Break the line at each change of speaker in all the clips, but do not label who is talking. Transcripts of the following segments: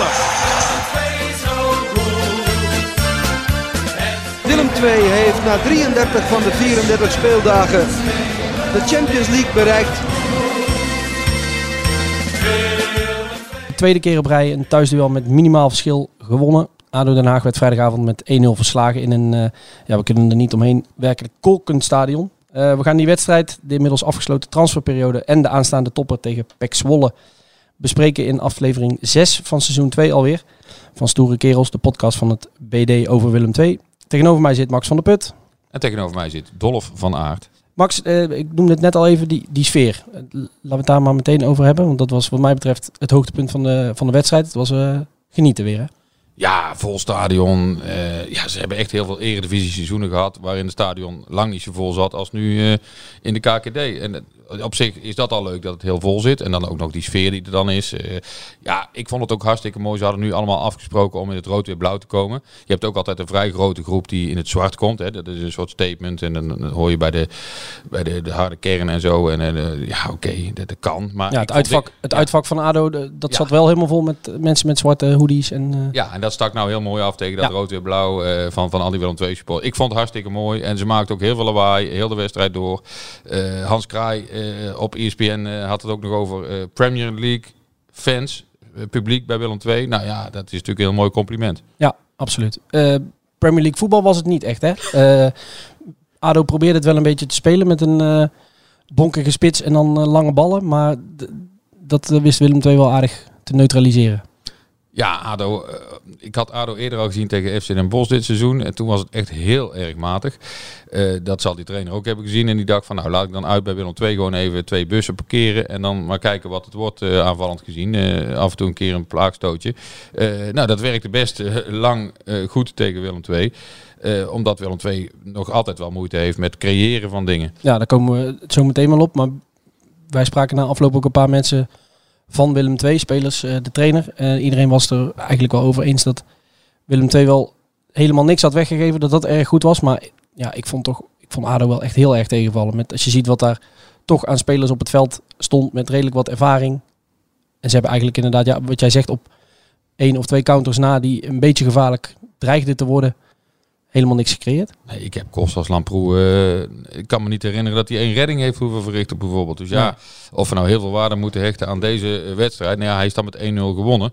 finale.
Willem II heeft na 33 van de 34 speeldagen de Champions League bereikt.
Tweede keer op rij een thuisduel met minimaal verschil gewonnen. ADO Den Haag werd vrijdagavond met 1-0 verslagen in een, eh, ja, we kunnen er niet omheen, werkelijk kolkend stadion. Eh, we gaan die wedstrijd, de inmiddels afgesloten transferperiode en de aanstaande topper tegen PEC Zwolle bespreken in aflevering 6 van seizoen 2 alweer. Van Stoere Kerels, de podcast van het BD over Willem II. Tegenover mij zit Max van der Put.
En tegenover mij zit Dolf van Aert.
Max, eh, ik noemde het net al even, die, die sfeer. Eh, Laten we het daar maar meteen over hebben. Want dat was wat mij betreft het hoogtepunt van de, van de wedstrijd. Het was eh, genieten weer, hè?
Ja, vol stadion. Eh, ja, ze hebben echt heel veel eredivisie seizoenen gehad waarin het stadion lang niet zo vol zat als nu in de KKD. En op zich is dat al leuk dat het heel vol zit. En dan ook nog die sfeer die er dan is. Eh, ja, ik vond het ook hartstikke mooi. Ze hadden nu allemaal afgesproken om in het rood weer blauw te komen. Je hebt ook altijd een vrij grote groep die in het zwart komt. Hè. Dat is een soort statement. En dan, hoor je bij de, bij de, de harde kern en zo. En eh, ja, oké, dat, dat kan. Maar
Ja, het uitvak,
dit-
het
ja.
uitvak van ADO, dat
Ja.
zat wel helemaal vol met mensen met zwarte hoodies. En, eh,
Ja, en dat stak nou heel mooi af tegen dat rood weer blauw van, van al die Willem II support. Ik vond het hartstikke mooi en ze maakten ook heel veel lawaai, heel de wedstrijd door. Hans Kraai op ESPN eh, had het ook nog over eh, Premier League fans, eh, publiek bij Willem II. Nou ja, dat is natuurlijk een heel mooi compliment.
Ja, absoluut. Eh, Premier League voetbal was het niet echt, hè? Eh, ADO probeerde het wel een beetje te spelen met een eh bonkige spits en dan eh, lange ballen. Maar dat eh, wist Willem II wel aardig te neutraliseren.
Ja, ADO, eh, ik had ADO eerder al gezien tegen FC Den Bosch dit seizoen. En toen was het echt heel erg matig. Eh, dat zal die trainer ook hebben gezien. En die dacht van, nou laat ik dan uit bij Willem II gewoon even twee bussen parkeren. En dan maar kijken wat het wordt eh, aanvallend gezien. Af en toe een keer een plaagstootje. Nou, dat werkte best lang goed tegen Willem II. Eh, omdat Willem II nog altijd wel moeite heeft met creëren van dingen.
Ja, daar komen we zo meteen wel op. Maar wij spraken na afloop ook een paar mensen van Willem II, spelers, eh, de trainer. Eh, iedereen was er eigenlijk wel over eens dat Willem II wel helemaal niks had weggegeven. Dat dat erg goed was. Maar ja, ik vond toch, ik vond ADO wel echt heel erg tegenvallen. Met, als je ziet wat daar toch aan spelers op het veld stond met redelijk wat ervaring. En ze hebben eigenlijk inderdaad, ja, wat jij zegt, op één of twee counters na die een beetje gevaarlijk dreigden te worden, helemaal niks gecreëerd.
Nee, ik heb Kostas Lamproe. eh ik kan me niet herinneren dat hij één redding heeft hoeven verrichten, bijvoorbeeld. Dus ja,
Ja.
of we nou heel veel waarde moeten hechten aan deze eh, wedstrijd. Nou ja, hij is dan met 1-0 gewonnen.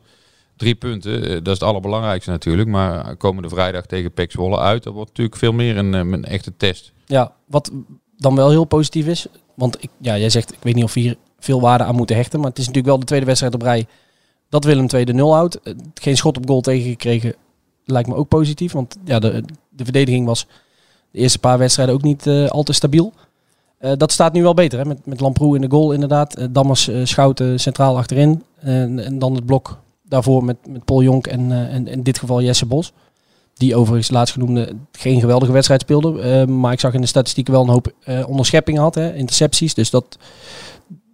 Drie punten, eh, dat is het allerbelangrijkste natuurlijk. Maar komende vrijdag tegen PEC Zwolle uit, dat wordt natuurlijk veel meer een, een echte test.
Ja, wat dan wel heel positief is. Want ik, ja, jij zegt, ik weet niet of we hier veel waarde aan moeten hechten. Maar het is natuurlijk wel de tweede wedstrijd op rij dat Willem II de 0 houdt. Geen schot op goal tegengekregen lijkt me ook positief. Want ja, de, de verdediging was de eerste paar wedstrijden ook niet eh, al te stabiel. Eh, dat staat nu wel beter, hè? Met, met Lamproe in de goal inderdaad. Eh, Dammers, Schouten centraal achterin. En, en dan het blok daarvoor met, met Paul Jonk en, en in dit geval Jesse Bos. Die overigens laatstgenoemde geen geweldige wedstrijd speelde. Maar ik zag in de statistieken wel een hoop onderscheppingen had. Hè, intercepties. Dus dat,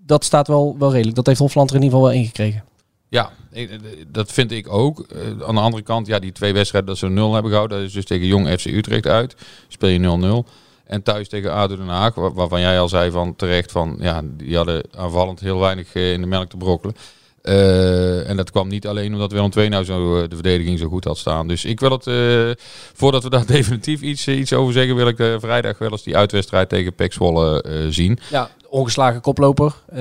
dat staat wel, wel redelijk. Dat heeft Hofland er in ieder geval wel ingekregen.
Ja, eh, dat vind ik ook. Eh, aan de andere kant, ja, die twee wedstrijden dat ze een 0 hebben gehouden. Dat is dus tegen Jong FC Utrecht uit. Speel je 0-0. En thuis tegen ADO Den Haag, waar- waarvan jij al zei van terecht van... Ja, die hadden aanvallend heel weinig eh, in de melk te brokkelen. Eh, en dat kwam niet alleen omdat Willem II nou zo de verdediging zo goed had staan. Dus ik wil het, eh, voordat we daar definitief iets, iets over zeggen, wil ik eh, vrijdag wel eens die uitwedstrijd tegen PEC Zwolle eh, zien.
Ja, ongeslagen koploper. Eh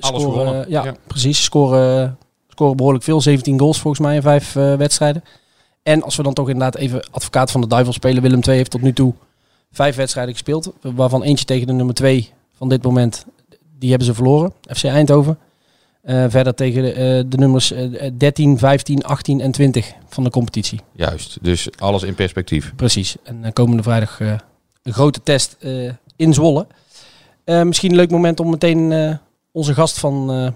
scoren,
gewonnen.
Ja,
Ja.
precies. Scoren, scoren behoorlijk veel. 17 goals volgens mij in vijf eh, wedstrijden. En als we dan toch inderdaad even advocaat van de duivel spelen. Willem II heeft tot nu toe vijf wedstrijden gespeeld. Waarvan eentje tegen de nummer 2 van dit moment. Die hebben ze verloren. FC Eindhoven. Eh, verder tegen de, eh, de nummers eh, 13, 15, 18 en 20 van de competitie.
Juist, dus alles in perspectief.
Precies. En komende vrijdag een grote test in Zwolle. Misschien een leuk moment om meteen onze gast van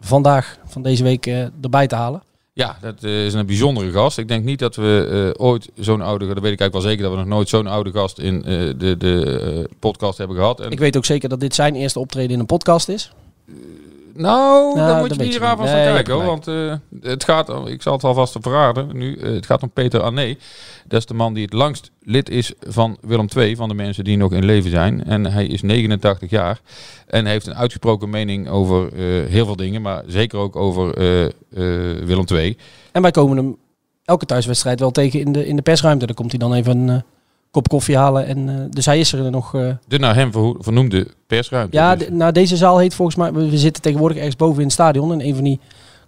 vandaag, van deze week, eh, erbij te halen.
Ja, dat eh, is een bijzondere gast. Ik denk niet dat we eh, ooit zo'n oude, dat weet ik eigenlijk wel zeker, dat we nog nooit zo'n oude gast in de, de podcast hebben gehad. En,
Ik weet ook zeker dat dit zijn eerste optreden in een podcast is.
Nou,
Nou,
daar moet je niet. van
Nee,
gaan kijken hoor. Want eh, het gaat, om- ik zal het alvast verraden nu, eh, het gaat om Peter Anne. Dat is de man die het langst lid is van Willem II, van de mensen die nog in leven zijn. En hij is 89 jaar en heeft een uitgesproken mening over eh, heel veel dingen, maar zeker ook over Willem II.
En wij komen hem elke thuiswedstrijd wel tegen in de, in de persruimte. Dan komt hij dan even een kop koffie halen. En, eh, dus hij is er nog. eh,
De naar hem vernoemde persruimte.
ja,
Dus-
de- nou, deze zaal heet volgens mij. We zitten tegenwoordig ergens boven in het stadion. In een van die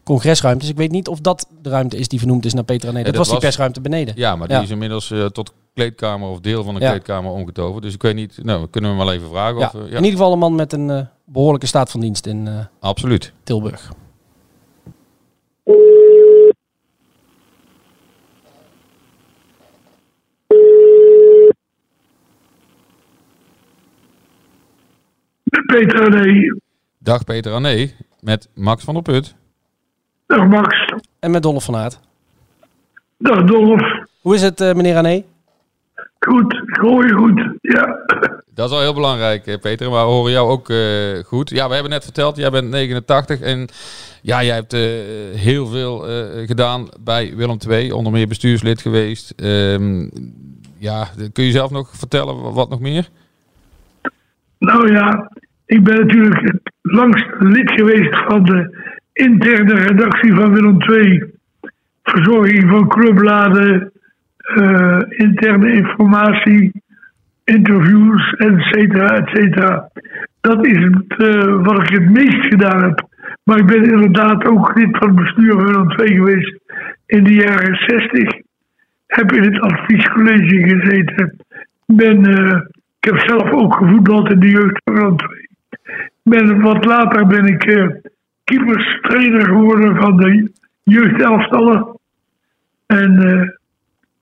congresruimtes. Ik weet niet of dat de ruimte is die vernoemd is naar Peter Anne. Dat,
dat
was die persruimte beneden.
Ja, maar die
Ja.
is inmiddels eh, tot kleedkamer of deel van de
Ja.
kleedkamer omgetoverd. Dus ik weet niet, nou, we kunnen hem wel even vragen. Of, ja,
In ieder geval een man met een eh, behoorlijke staat van dienst in
absoluut.
Tilburg.
Peter.
Dag Peter Anne met Max van der Put.
Dag Max.
En met Dolph van Aert.
Dag Dolf.
Hoe is het, eh, meneer Anne?
Goed, ik hoor je goed. Ja.
Dat is al heel belangrijk, eh, Peter. Maar we horen jou ook eh, goed. Ja, we hebben net verteld, jij bent 89 en ja, jij hebt eh, heel veel eh, gedaan bij Willem II. Onder meer bestuurslid geweest. Ehm, ja, kun je zelf nog vertellen wa- wat nog meer?
Nou ja, ik ben natuurlijk het langst lid geweest van de interne redactie van Willem II. Verzorging van clubbladen, eh, interne informatie, interviews, et cetera, et. Dat is het, eh, wat ik het meest gedaan heb. Maar ik ben inderdaad ook lid van het bestuur van Willem II geweest in de jaren 60. Heb in het adviescollege gezeten. Ben, eh, ik heb zelf ook gevoetbald in de jeugd van Willem II. Ben, wat later ben ik eh keeperstrainer geworden van de jeugdelftallen. En eh,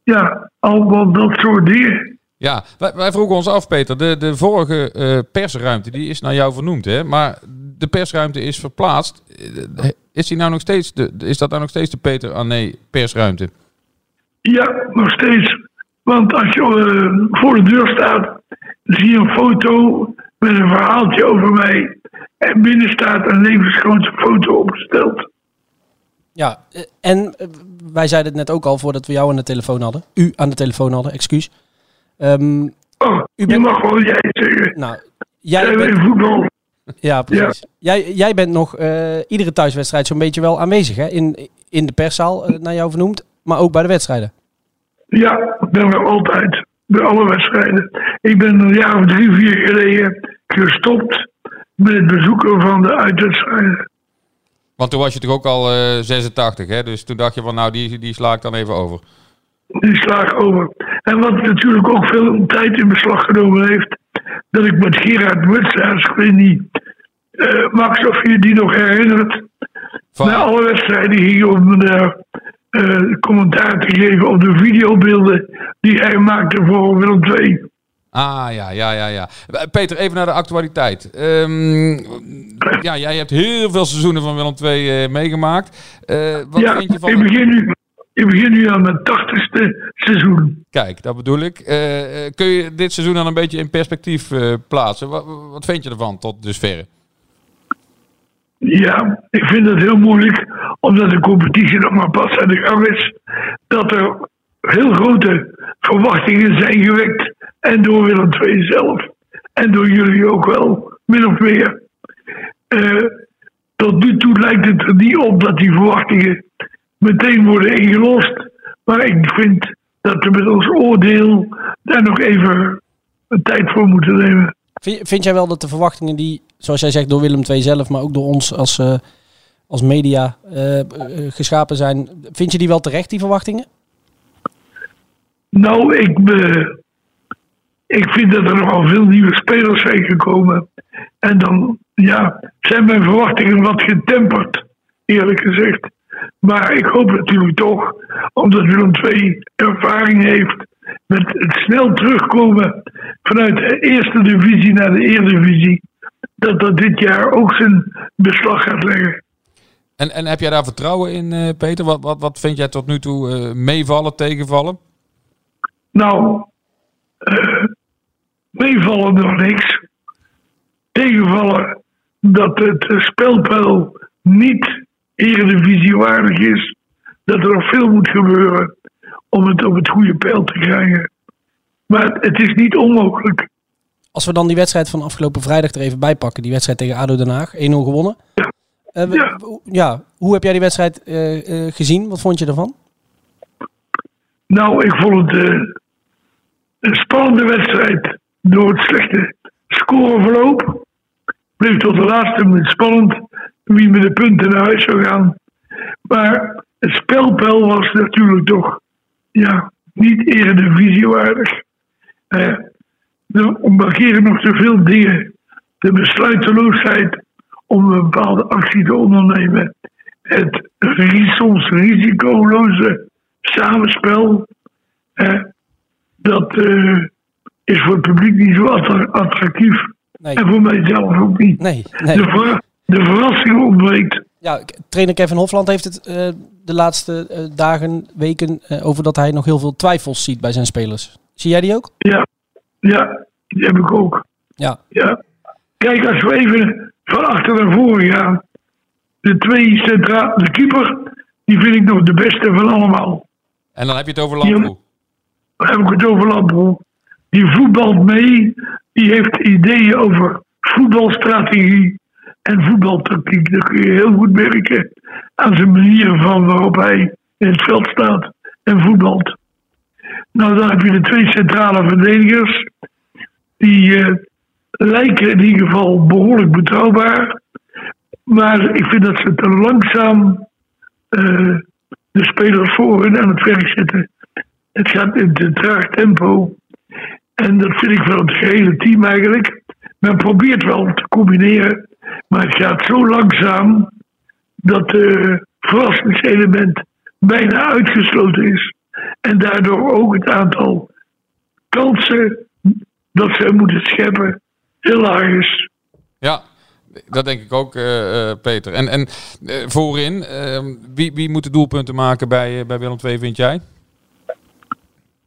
ja, allemaal dat soort dingen.
Ja, wij, wij vroegen ons af, Peter. De, de vorige eh, persruimte die is naar jou vernoemd, hè? Maar de persruimte is verplaatst. Is, die nou nog steeds de, is dat nou nog steeds de Peter Anne persruimte?
Ja, nog steeds. Want als je voor de deur staat, zie je een foto met een verhaaltje over mij. En binnen staat een levensgrote foto opgesteld.
Ja, eh, en eh, wij zeiden het net ook al voordat we jou aan de telefoon hadden. U aan de telefoon hadden, excuus. Ehm,
Oh,
U
je mag wel jij zeggen.
nou,
Jij
jij
bent voetbal.
ja, precies. Jij, jij bent nog eh, iedere thuiswedstrijd zo'n beetje wel aanwezig, hè? In, in de perszaal, naar jou vernoemd, maar ook bij de wedstrijden.
Ja, ik ben er altijd. Bij alle wedstrijden. Ik ben een jaar of drie, vier geleden gestopt met het bezoeken van de uitwedstrijden.
Want toen was je toch ook al eh 86, hè? Dus toen dacht je van, nou, die, die sla ik dan even over.
Die slaag over. En wat natuurlijk ook veel tijd in beslag genomen heeft, dat ik met Gerard Mutsaars, ik weet niet, eh, Max, of je die nog herinnert,
Van,
bij alle wedstrijden ging om eh, eh, commentaar te geven op de videobeelden die hij maakte voor Willem II.
Ah, ja, ja, ja, ja. Eh, Peter, even naar de actualiteit. Ehm, ja, jij hebt heel veel seizoenen van Willem II eh, meegemaakt. Eh, wat
ja,
vind je van...
ik, begin nu, ik begin nu aan mijn tachtigste seizoen.
Kijk, dat bedoel ik. Kun je dit seizoen dan een beetje in perspectief plaatsen? Wat, wat vind je ervan tot dusverre?
Ja, ik vind het heel moeilijk, omdat de competitie nog maar pas aan de gang is. Dat er heel grote verwachtingen zijn gewekt. En door Willem II zelf. En door jullie ook wel, min of meer. Eh, tot nu toe lijkt het er niet op dat die verwachtingen meteen worden ingelost. Maar ik vind dat we met ons oordeel daar nog even een tijd voor moeten nemen.
Vind, vind jij wel dat de verwachtingen die, zoals jij zegt, door Willem II zelf, maar ook door ons als, eh, als media eh, geschapen zijn, vind je die wel terecht, die verwachtingen?
Nou, ik, ik vind dat er nogal veel nieuwe spelers zijn gekomen. En dan ja, zijn mijn verwachtingen wat getemperd, eerlijk gezegd. Maar ik hoop natuurlijk toch, omdat Willem II ervaring heeft met het snel terugkomen vanuit de eerste divisie naar de eredivisie, dat dat dit jaar ook zijn beslag gaat leggen.
En, en heb jij daar vertrouwen in, eh, Peter? Wat, wat, wat vind jij tot nu toe eh, meevallen, tegenvallen?
Nou, eh, meevallen nog niks. Tegenvallen dat het spelpeil niet eredivisiewaardig is. Dat er nog veel moet gebeuren om het op het goede peil te krijgen. Maar het is niet onmogelijk.
Als we dan die wedstrijd van afgelopen vrijdag er even bij pakken, die wedstrijd tegen ADO Den Haag, 1-0 gewonnen.
Ja.
Eh,
Ja.
ja, hoe heb jij die wedstrijd eh, eh, gezien? Wat vond je ervan?
Nou, ik vond het een spannende wedstrijd door het slechte scoreverloop. Bleef tot de laatste minuut spannend wie met de punten naar huis zou gaan. Maar het spelpeil was natuurlijk toch ja, niet eredivisiewaardig. Eh er nog te veel dingen. De besluiteloosheid om een bepaalde actie te ondernemen. Het soms risicoloze samenspel. eh, dat eh, is voor het publiek niet zo attra- attractief.
Nee.
En voor mijzelf ook niet.
Nee, nee.
De, ver- de verrassing ontbreekt.
Ja, trainer Kevin Hofland heeft het eh, de laatste eh, dagen, weken eh, over dat hij nog heel veel twijfels ziet bij zijn spelers. Zie jij die ook?
Ja, ja, die heb ik ook.
Ja.
Ja. Kijk, als we even van achter naar voren gaan. De twee centra, de keeper, die vind ik nog de beste van allemaal.
En dan heb je het over Lamproe.
Dan heb ik het over Lamproe. Die voetbalt mee. Die heeft ideeën over voetbalstrategie en voetbaltactiek. Dat kun je heel goed merken aan zijn manier van waarop hij in het veld staat en voetbalt. Nou, dan heb je de twee centrale verdedigers. Die eh, lijken in ieder geval behoorlijk betrouwbaar. Maar ik vind dat ze te langzaam eh, de spelers voorin aan het werk zetten. Het gaat in te traag tempo. En dat vind ik van het gehele team eigenlijk. Men probeert wel te combineren. Maar het gaat zo langzaam dat het verrassingselement bijna uitgesloten is. En daardoor ook het aantal kansen dat ze moeten scheppen heel laag is.
Ja, dat denk ik ook, eh, eh, Peter. En, en eh, voorin, wie, wie moet de doelpunten maken bij, bij Willem II, vind jij?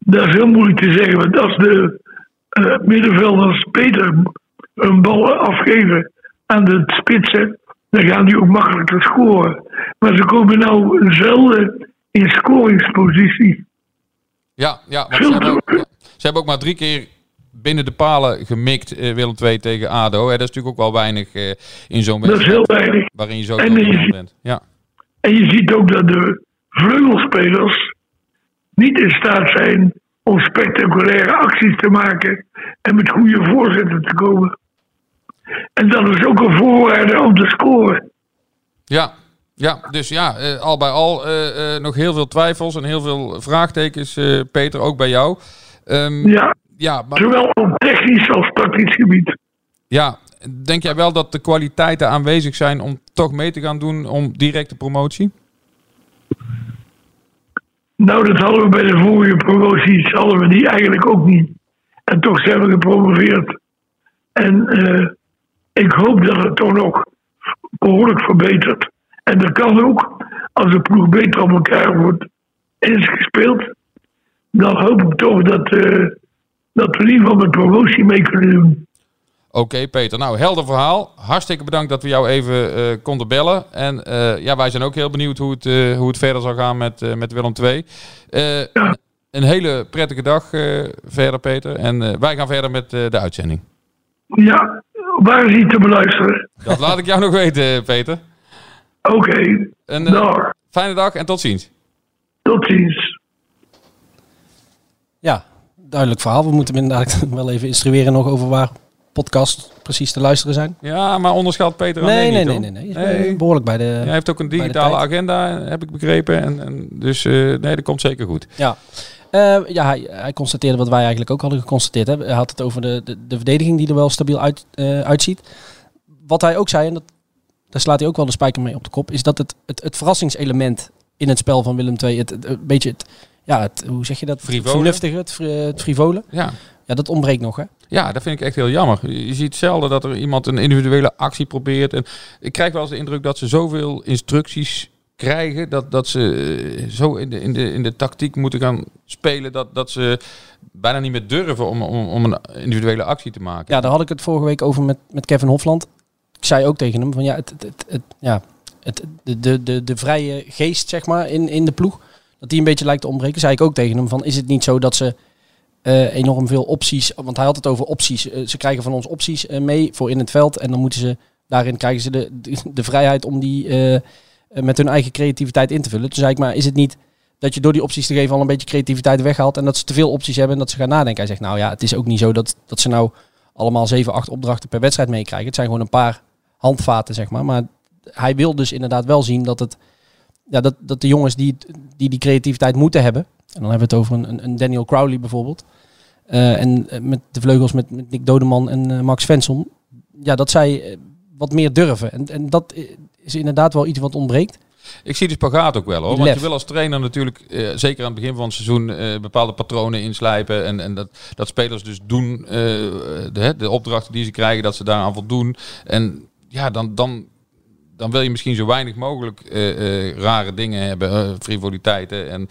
Dat is heel moeilijk te zeggen. Want als de eh, middenvelders Peter een bal afgeven aan de spitsen, dan gaan die ook makkelijker scoren. Maar ze komen nou zelden in scoringspositie.
Ja, ja, ze hebben, ook, ze hebben ook maar drie keer binnen de palen gemikt, eh, Willem II tegen ADO. Hè. Dat is natuurlijk ook wel weinig eh, in zo'n
Dat is heel
wedstrijd
weinig.
waarin je zo
En je
dominant bent. Ja.
En je ziet ook dat de vleugelspelers niet in staat zijn om spectaculaire acties te maken en met goede voorzetten te komen. En dat is ook een voorwaarde om te scoren.
Ja, ja, dus ja, eh, al bij al eh, eh, nog heel veel twijfels en heel veel vraagtekens, Peter, ook bij jou. Ehm,
Ja,
ja, maar
zowel op technisch als tactisch gebied.
ja, denk jij wel dat de kwaliteiten aanwezig zijn om toch mee te gaan doen om directe promotie?
Nou, dat hadden we bij de vorige promoties, hadden we die eigenlijk ook niet. En toch zijn we gepromoveerd. En eh, ik hoop dat het toch nog behoorlijk verbetert. En dat kan ook, als de ploeg beter op elkaar wordt ingespeeld, dan hoop ik toch dat, eh, dat we in ieder geval met promotie mee kunnen doen.
Oké, Peter. Nou, helder verhaal. Hartstikke bedankt dat we jou even eh, konden bellen. En eh, ja, wij zijn ook heel benieuwd hoe het, eh, hoe het verder zal gaan met, eh, met Willem II. Eh,
Ja.
Een hele prettige dag eh, verder, Peter. En eh, wij gaan verder met eh, de uitzending.
Ja, waar is hij te beluisteren?
Dat laat ik jou nog weten, Peter.
Oké,
Een eh, fijne dag en tot ziens.
Tot ziens.
Ja, duidelijk verhaal. We moeten hem inderdaad wel even instrueren nog over waar podcast precies te luisteren zijn.
Ja, maar onderschat Peter
Nee, nee,
niet,
nee, nee, nee.
Nee.
Behoorlijk bij de...
Hij heeft ook een digitale agenda, heb ik begrepen. En, en dus eh, nee, dat komt zeker goed.
Ja, Eh, ja hij, hij constateerde wat wij eigenlijk ook hadden geconstateerd. Hè. Hij had het over de, de, de verdediging die er wel stabiel uit, eh, uitziet. wat hij ook zei, en dat, daar slaat hij ook wel de spijker mee op de kop, is dat het, het, het verrassingselement in het spel van Willem II, het, het, een beetje het, ja, het, hoe zeg je dat?
Frivole.
Vernuftige, het, fri- het frivole.
Ja.
Ja, dat ontbreekt nog, hè?
Ja, dat vind ik echt heel jammer. Je ziet zelden dat er iemand een individuele actie probeert. En ik krijg wel eens de indruk dat ze zoveel instructies krijgen. Dat, dat ze eh, zo in de, in, de, in de tactiek moeten gaan spelen. Dat, dat ze bijna niet meer durven om, om, om een individuele actie te maken.
Ja, daar had ik het vorige week over met, met Kevin Hofland. Ik zei ook tegen hem van ja, het, het, het, het- ja, het, de, de, de, de vrije geest zeg maar in, in de ploeg, dat die een beetje lijkt te ontbreken. Zei ik ook tegen hem van is het niet zo dat ze eh, enorm veel opties, want hij had het over opties. Eh, ze krijgen van ons opties eh, mee voor in het veld en dan moeten ze daarin krijgen ze de, de, vrijheid om die met hun eigen creativiteit in te vullen. Toen zei ik maar is het niet dat je door die opties te geven al een beetje creativiteit weghaalt en dat ze te veel opties hebben en dat ze gaan nadenken. Hij zegt nou ja, het is ook niet zo dat, dat ze nou allemaal 7, 8 opdrachten per wedstrijd meekrijgen. Het zijn gewoon een paar handvaten, zeg maar. Maar hij wil dus inderdaad wel zien dat, het, ja, dat, dat de jongens die, die die creativiteit moeten hebben. En dan hebben we het over een- een Daniel Crowley bijvoorbeeld. Eh, en eh, met de vleugels met, met Nick Dodeman en eh, Max Svensson. Ja, dat zij wat meer durven. En, en dat is inderdaad wel iets wat ontbreekt.
Ik zie de spagaat ook wel hoor. Want je wil als trainer natuurlijk, zeker aan het begin van het seizoen, bepaalde patronen inslijpen. En, en dat, dat spelers dus doen, de, de opdrachten die ze krijgen, dat ze daaraan voldoen. En ja, dan, dan, dan wil je misschien zo weinig mogelijk eh, eh, rare dingen hebben, eh, frivoliteiten. En,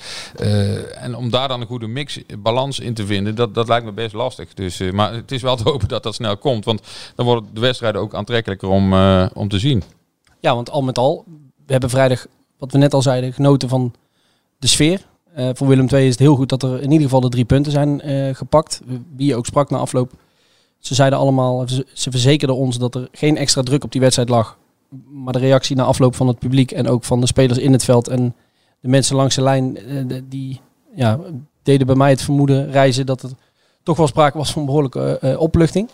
en om daar dan een goede mix, balans in te vinden, dat, dat lijkt me best lastig. Dus, maar het is wel te hopen dat dat snel komt. Want dan worden de wedstrijden ook aantrekkelijker om, om te zien.
Ja, want al met al, we hebben vrijdag, wat we net al zeiden, genoten van de sfeer. Voor Willem II is het heel goed dat er in ieder geval de drie punten zijn gepakt. Wie je ook sprak na afloop. Ze zeiden allemaal, ze verzekerden ons dat er geen extra druk op die wedstrijd lag. Maar de reactie na afloop van het publiek en ook van de spelers in het veld en de mensen langs de lijn, eh, die ja, deden bij mij het vermoeden reizen dat er toch wel sprake was van behoorlijke eh, opluchting.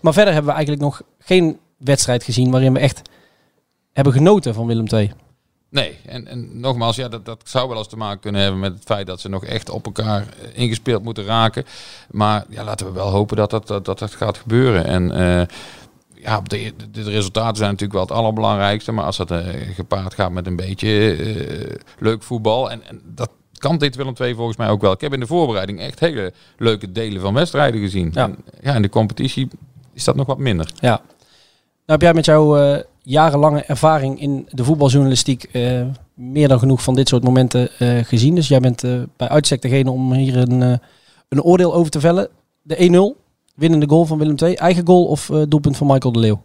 Maar verder hebben we eigenlijk nog geen wedstrijd gezien waarin we echt hebben genoten van Willem II.
Nee, en, en nogmaals, ja, dat, dat zou wel eens te maken kunnen hebben met het feit dat ze nog echt op elkaar eh, ingespeeld moeten raken. Maar ja, laten we wel hopen dat dat, dat, dat, gaat gebeuren. En eh, ja, de, de, de resultaten zijn natuurlijk wel het allerbelangrijkste. Maar als dat eh, gepaard gaat met een beetje eh, leuk voetbal. En, en dat kan dit Willem II volgens mij ook wel. Ik heb in de voorbereiding echt hele leuke delen van wedstrijden gezien.
Ja.
En, ja, in de competitie is dat nog wat minder.
Ja. Nou heb jij met jouw eh, jarenlange ervaring in de voetbaljournalistiek meer dan genoeg van dit soort momenten gezien. Dus jij bent bij uitstek degene om hier een, een oordeel over te vellen. De 1-0, winnende goal van Willem II. Eigen goal of eh, doelpunt van Michael de Leeuw?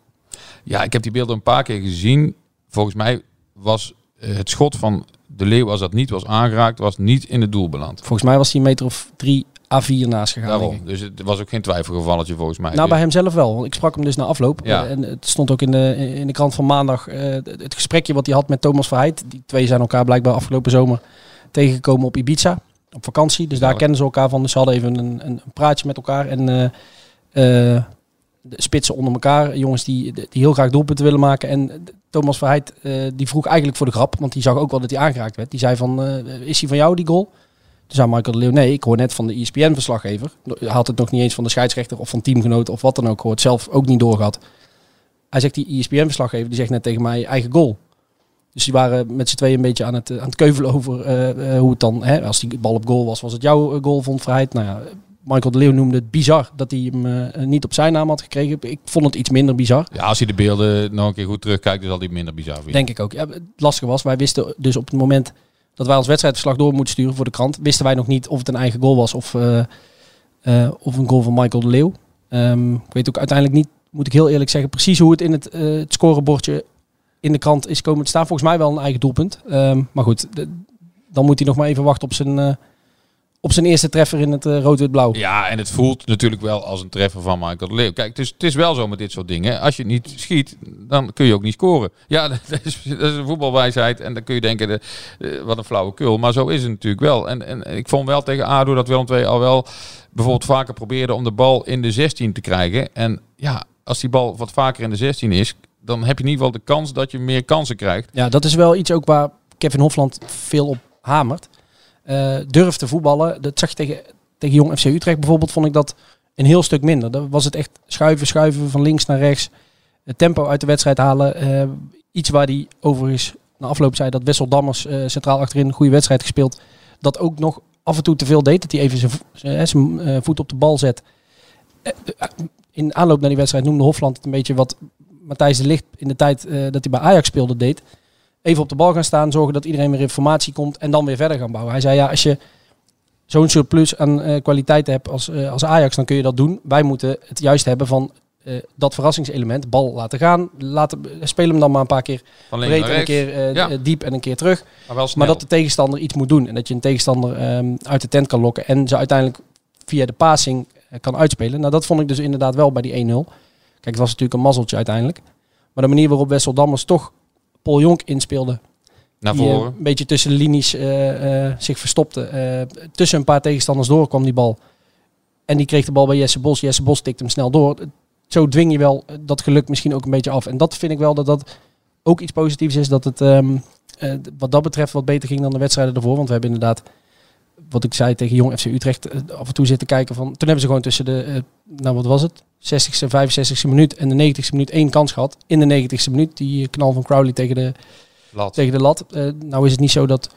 Ja, ik heb die beelden een paar keer gezien. Volgens mij was eh, het schot van de leeuw, als dat niet was aangeraakt, was niet in het doel beland.
Volgens mij was hij een meter of drie A4 naast gegaan.
Daarom. Dus het was ook geen twijfelgevalletje volgens mij.
Nou,
Dus-
bij hem zelf wel. Want ik sprak hem dus na afloop.
Ja.
Eh, en het stond ook in de, in de krant van maandag. het gesprekje wat hij had met Thomas Verheid. Die twee zijn elkaar blijkbaar afgelopen zomer tegengekomen op Ibiza. Op vakantie. Dus daar kennen ze elkaar van. Dus ze hadden even een, een, praatje met elkaar. En de spitsen onder elkaar. Jongens die, die heel graag doelpunten willen maken. En Thomas Verheid eh, die vroeg eigenlijk voor de grap. Want die zag ook wel dat hij aangeraakt werd. Die zei van, eh, is hij van jou die goal? Toen zei Michael de Leeuw, nee, ik hoor net van de ESPN-verslaggever. Had het nog niet eens van de scheidsrechter of van teamgenoten of wat dan ook gehoord. Zelf ook niet doorgehad. Hij zegt, die ESPN-verslaggever, die zegt net tegen mij, eigen goal. Dus die waren met z'n tweeën een beetje aan het, eh, aan het keuvelen over eh, eh, hoe het dan, hè, als die bal op goal was, was het jouw eh, goal, vond Vrijheid. Nou ja, Michael de Leeuw noemde het bizar dat hij hem eh, niet op zijn naam had gekregen. Ik vond het iets minder bizar.
Ja, als je de beelden nog een keer goed terugkijkt, dan zal die minder bizar vinden.
Denk ik ook. Ja, het lastige was, wij wisten dus op het moment dat wij ons wedstrijdverslag door moeten sturen voor de krant, wisten wij nog niet of het een eigen goal was of, eh, eh, of een goal van Michael de Leeuw. Ehm, ik weet ook uiteindelijk niet, moet ik heel eerlijk zeggen, precies hoe het in het, eh, het scorebordje in de krant is komen te staan. Volgens mij wel een eigen doelpunt. Ehm, maar goed, de- dan moet hij nog maar even wachten op zijn, eh, op zijn eerste treffer in het eh, rood-wit-blauw.
Ja, en het voelt natuurlijk wel als een treffer van Michael de Leeuw. Kijk, het is, het is wel zo met dit soort dingen. Als je niet schiet, dan kun je ook niet scoren. Ja, dat is, dat is een voetbalwijsheid. En dan kun je denken, de, wat een flauwekul. Maar zo is het natuurlijk wel. En, en ik vond wel tegen ADO dat Willem II al wel bijvoorbeeld vaker probeerde om de bal in de 16 te krijgen. En ja, als die bal wat vaker in de 16 is, dan heb je in ieder geval de kans dat je meer kansen krijgt.
Ja, dat is wel iets ook waar Kevin Hofland veel op hamert. Durf te voetballen. Dat zag tegen, tegen Jong FC Utrecht bijvoorbeeld, vond ik dat een heel stuk minder. Dan was het echt schuiven, schuiven van links naar rechts. het tempo uit de wedstrijd halen. Eh, iets waar hij overigens na afloop zei dat Wessel Dammers eh, centraal achterin een goede wedstrijd gespeeld. Dat ook nog af en toe te veel deed. Dat hij even zijn, vo- zijn, zijn, voet op de bal zet. In aanloop naar die wedstrijd noemde Hofland het een beetje wat Matthijs de Ligt in de tijd dat hij bij Ajax speelde deed. Even op de bal gaan staan, zorgen dat iedereen weer in formatie komt en dan weer verder gaan bouwen. Hij zei ja, als je zo'n surplus aan eh, kwaliteiten hebt als, eh, als Ajax, dan kun je dat doen. Wij moeten het juist hebben van eh, dat verrassingselement. Bal laten gaan, laten, speel hem dan maar een paar keer breed en een keer
Ja.
diep en een keer terug.
Maar
dat de tegenstander iets moet doen. En dat je een tegenstander ehm, uit de tent kan lokken. En ze uiteindelijk via de passing kan uitspelen. Nou, dat vond ik dus inderdaad wel bij die 1-0. Kijk, het was natuurlijk een mazzeltje uiteindelijk. Maar de manier waarop Wessel Dammers toch Paul Jonk inspeelde.
naar
die, eh,
voren.
een beetje tussen de linies eh, eh, zich verstopte. Tussen een paar tegenstanders door kwam die bal. En die kreeg de bal bij Jesse Bos. Jesse Bos tikte hem snel door. Zo dwing je wel dat geluk misschien ook een beetje af. En dat vind ik wel dat dat ook iets positiefs is. Dat het ehm, eh, wat dat betreft wat beter ging dan de wedstrijden ervoor. Want we hebben inderdaad, wat ik zei tegen Jong FC Utrecht, eh, af en toe zitten kijken van... Toen hebben ze gewoon tussen de, eh, nou wat was het? 60ste, 65ste minuut en de 90ste minuut één kans gehad. In de 90ste minuut, die knal van Crowley tegen de,
Lat.
tegen de lat. Eh, nou is het niet zo dat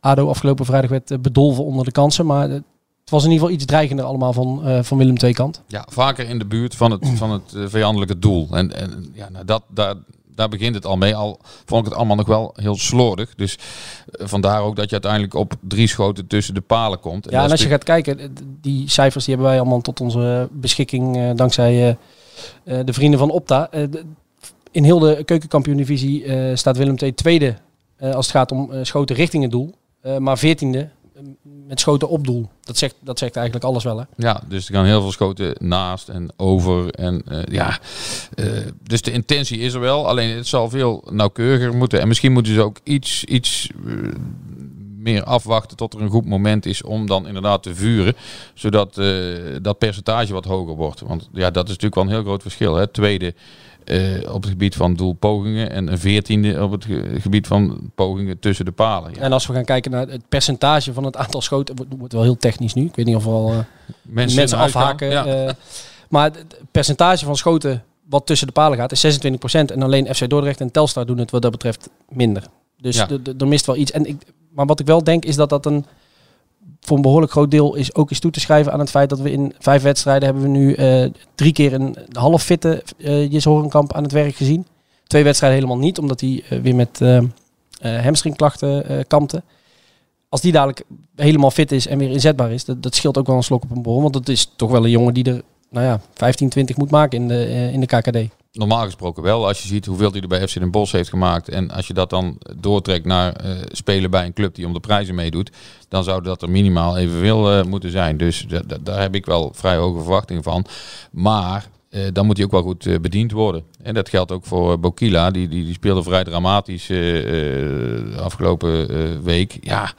ADO afgelopen vrijdag werd eh, bedolven onder de kansen. Maar eh, het was in ieder geval iets dreigender allemaal van, eh, van Willem II kant.
Ja, vaker in de buurt van het, van het eh, vijandelijke doel. En, en ja, nou, dat, daar, daar begint het al mee. Al vond ik het allemaal nog wel heel slordig. Dus eh, vandaar ook dat je uiteindelijk op drie schoten tussen de palen komt.
Ja, en als je gaat kijken, eh, die cijfers die hebben wij allemaal tot onze beschikking eh, dankzij de vrienden van Opta. In heel de keukenkampioen-divisie staat Willem II tweede als het gaat om schoten richting het doel. Maar veertiende met schoten op doel. Dat zegt, dat zegt eigenlijk alles wel. Hè?
Ja, dus er gaan heel veel schoten naast en over. En eh, ja, eh, dus de intentie is er wel. Alleen het zal veel nauwkeuriger moeten. En misschien moeten ze ook iets, iets eh, meer afwachten tot er een goed moment is om dan inderdaad te vuren. Zodat dat percentage wat hoger wordt. Want ja, dat is natuurlijk wel een heel groot verschil. Hè. Tweede eh, op het gebied van doelpogingen en een veertiende op het ge- gebied van pogingen tussen de palen. Ja.
En als we gaan kijken naar het percentage van het aantal schoten, wordt, wordt wel heel technisch nu. Ik weet niet of we al eh,
Mensen,
afhaken.
Ja.
eh, maar het percentage van schoten wat tussen de palen gaat is 26%. En alleen FC Dordrecht en Telstar doen het wat dat betreft minder. Dus
Ja.
er mist wel iets. En ik, maar wat ik wel denk is dat dat een voor een behoorlijk groot deel is ook is toe te schrijven aan het feit dat we in vijf wedstrijden hebben we nu eh, drie keer een half fitte eh Jis Horenkamp aan het werk gezien. Twee wedstrijden helemaal niet, omdat hij eh, weer met hamstringklachten kampte. Als die dadelijk helemaal fit is en weer inzetbaar is, dat, scheelt ook wel een slok op een borrel. Want dat is toch wel een jongen die er nou ja, 15, 20 moet maken in de, in de KKD.
Normaal gesproken wel. Als je ziet hoeveel hij er bij FC Den Bosch heeft gemaakt. En als je dat dan doortrekt naar eh, spelen bij een club die om de prijzen meedoet. Dan zou dat er minimaal evenveel eh moeten zijn. Dus da- da- daar heb ik wel vrij hoge verwachtingen van. Maar eh, dan moet hij ook wel goed bediend worden. En dat geldt ook voor eh, Bokila. Die, die, die speelde vrij dramatisch afgelopen week. Ja,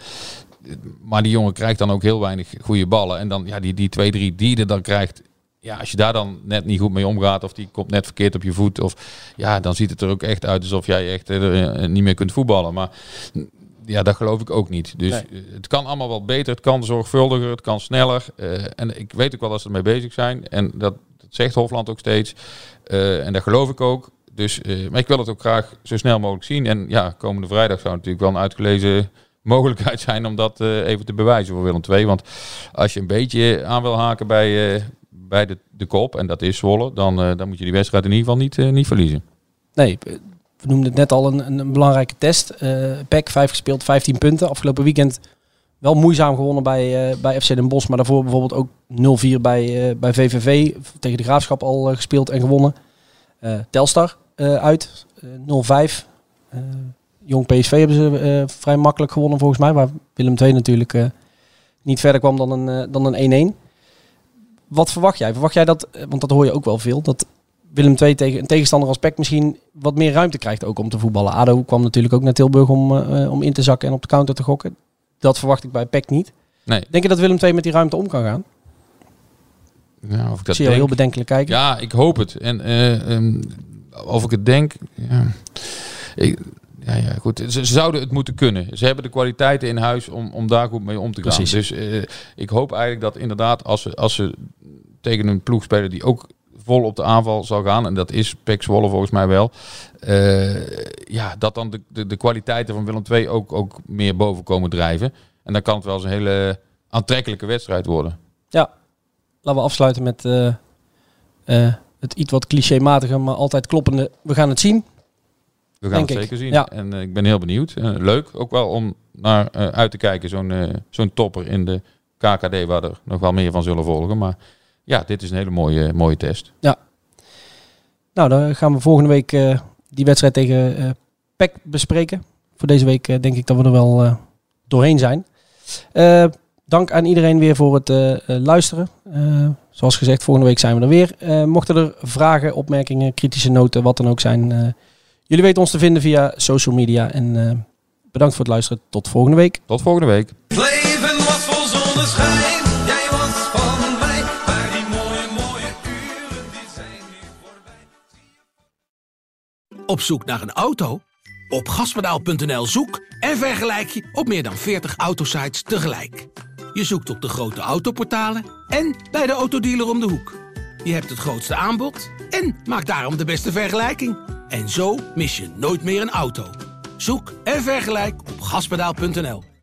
maar die jongen krijgt dan ook heel weinig goede ballen. En dan ja, die, die twee, drie die er dan krijgt. Ja, als je daar dan net niet goed mee omgaat of die komt net verkeerd op je voet. Of ja, dan ziet het er ook echt uit alsof jij echt eh, eh, niet meer kunt voetballen. Maar mm, ja, dat geloof ik ook niet. Dus
Nee.
eh, het kan allemaal wat beter, het kan zorgvuldiger, het kan sneller. Eh, en ik weet ook wel dat ze ermee bezig zijn. En dat, dat zegt Hofland ook steeds. Eh, en dat geloof ik ook. Dus, eh, maar ik wil het ook graag zo snel mogelijk zien. En ja, komende vrijdag zou natuurlijk wel een uitgelezen mogelijkheid zijn om dat eh, even te bewijzen voor Willem II. Want als je een beetje aan wil haken bij, eh, bij de, de kop, en dat is Zwolle, dan, eh, dan moet je die wedstrijd in ieder geval niet, eh, niet verliezen.
Nee, we noemden het net al een, een, belangrijke test. Eh PEC, 5 gespeeld, 15 punten. Afgelopen weekend wel moeizaam gewonnen bij, bij FC Den Bosch. Maar daarvoor bijvoorbeeld ook 0-4 bij, bij VVV. Tegen de Graafschap al gespeeld en gewonnen. Telstar uit, eh, 0-5. Eh, Jong PSV hebben ze vrij makkelijk gewonnen volgens mij. Waar Willem II natuurlijk niet verder kwam dan een, dan een 1-1. Wat verwacht jij? Verwacht jij dat, eh, want dat hoor je ook wel veel, dat Willem II tegen een tegenstander als PEC misschien wat meer ruimte krijgt ook om te voetballen. ADO kwam natuurlijk ook naar Tilburg om, eh, eh, om in te zakken en op de counter te gokken. Dat verwacht ik bij PEC niet.
Nee.
Denk je dat Willem II met die ruimte om kan gaan?
Ja, of ik dat
zie je heel bedenkelijk kijken.
Ja, ik hoop het. En eh, ehm, of ik het denk, ja. Ik, ja, ja, goed. Ze, ze zouden het moeten kunnen. Ze hebben de kwaliteiten in huis om, om daar goed mee om te gaan.
Precies.
Dus eh, ik hoop eigenlijk dat inderdaad, als ze, als ze tegen een ploeg spelen die ook vol op de aanval zal gaan, en dat is Pek Zwolle volgens mij wel, eh, ja, dat dan de, de, de kwaliteiten van Willem II ook, ook meer boven komen drijven. En dan kan het wel eens een hele aantrekkelijke wedstrijd worden.
Ja, laten we afsluiten met eh, het iets wat clichématige, maar altijd kloppende. We gaan het zien.
We gaan het
ik.
zeker zien.
Ja.
En eh, ik ben heel benieuwd. Eh, leuk ook wel om naar eh, uit te kijken, zo'n zo'n topper in de KKD, waar er nog wel meer van zullen volgen. Maar ja, dit is een hele mooie, mooie test.
Nou, dan gaan we volgende week die wedstrijd tegen PEC bespreken. Voor deze week denk ik dat we er wel doorheen zijn. Dank aan iedereen weer voor het luisteren. Zoals gezegd, volgende week zijn we er weer. Mochten er vragen, opmerkingen, kritische noten, wat dan ook zijn. Jullie weten ons te vinden via social media. En eh, bedankt voor het luisteren. Tot volgende week.
Tot volgende week.
Leven was vol zonneschijn, jij was van mij. Maar die mooie, mooie uren, die zijn nu voorbij.
Op zoek naar een auto? Op gaspedaal.nl zoek en vergelijk je op meer dan 40 autosites tegelijk. Je zoekt op de grote autoportalen en bij de autodealer om de hoek. Je hebt het grootste aanbod en maak daarom de beste vergelijking. En zo mis je nooit meer een auto. Zoek en vergelijk op gaspedaal.nl.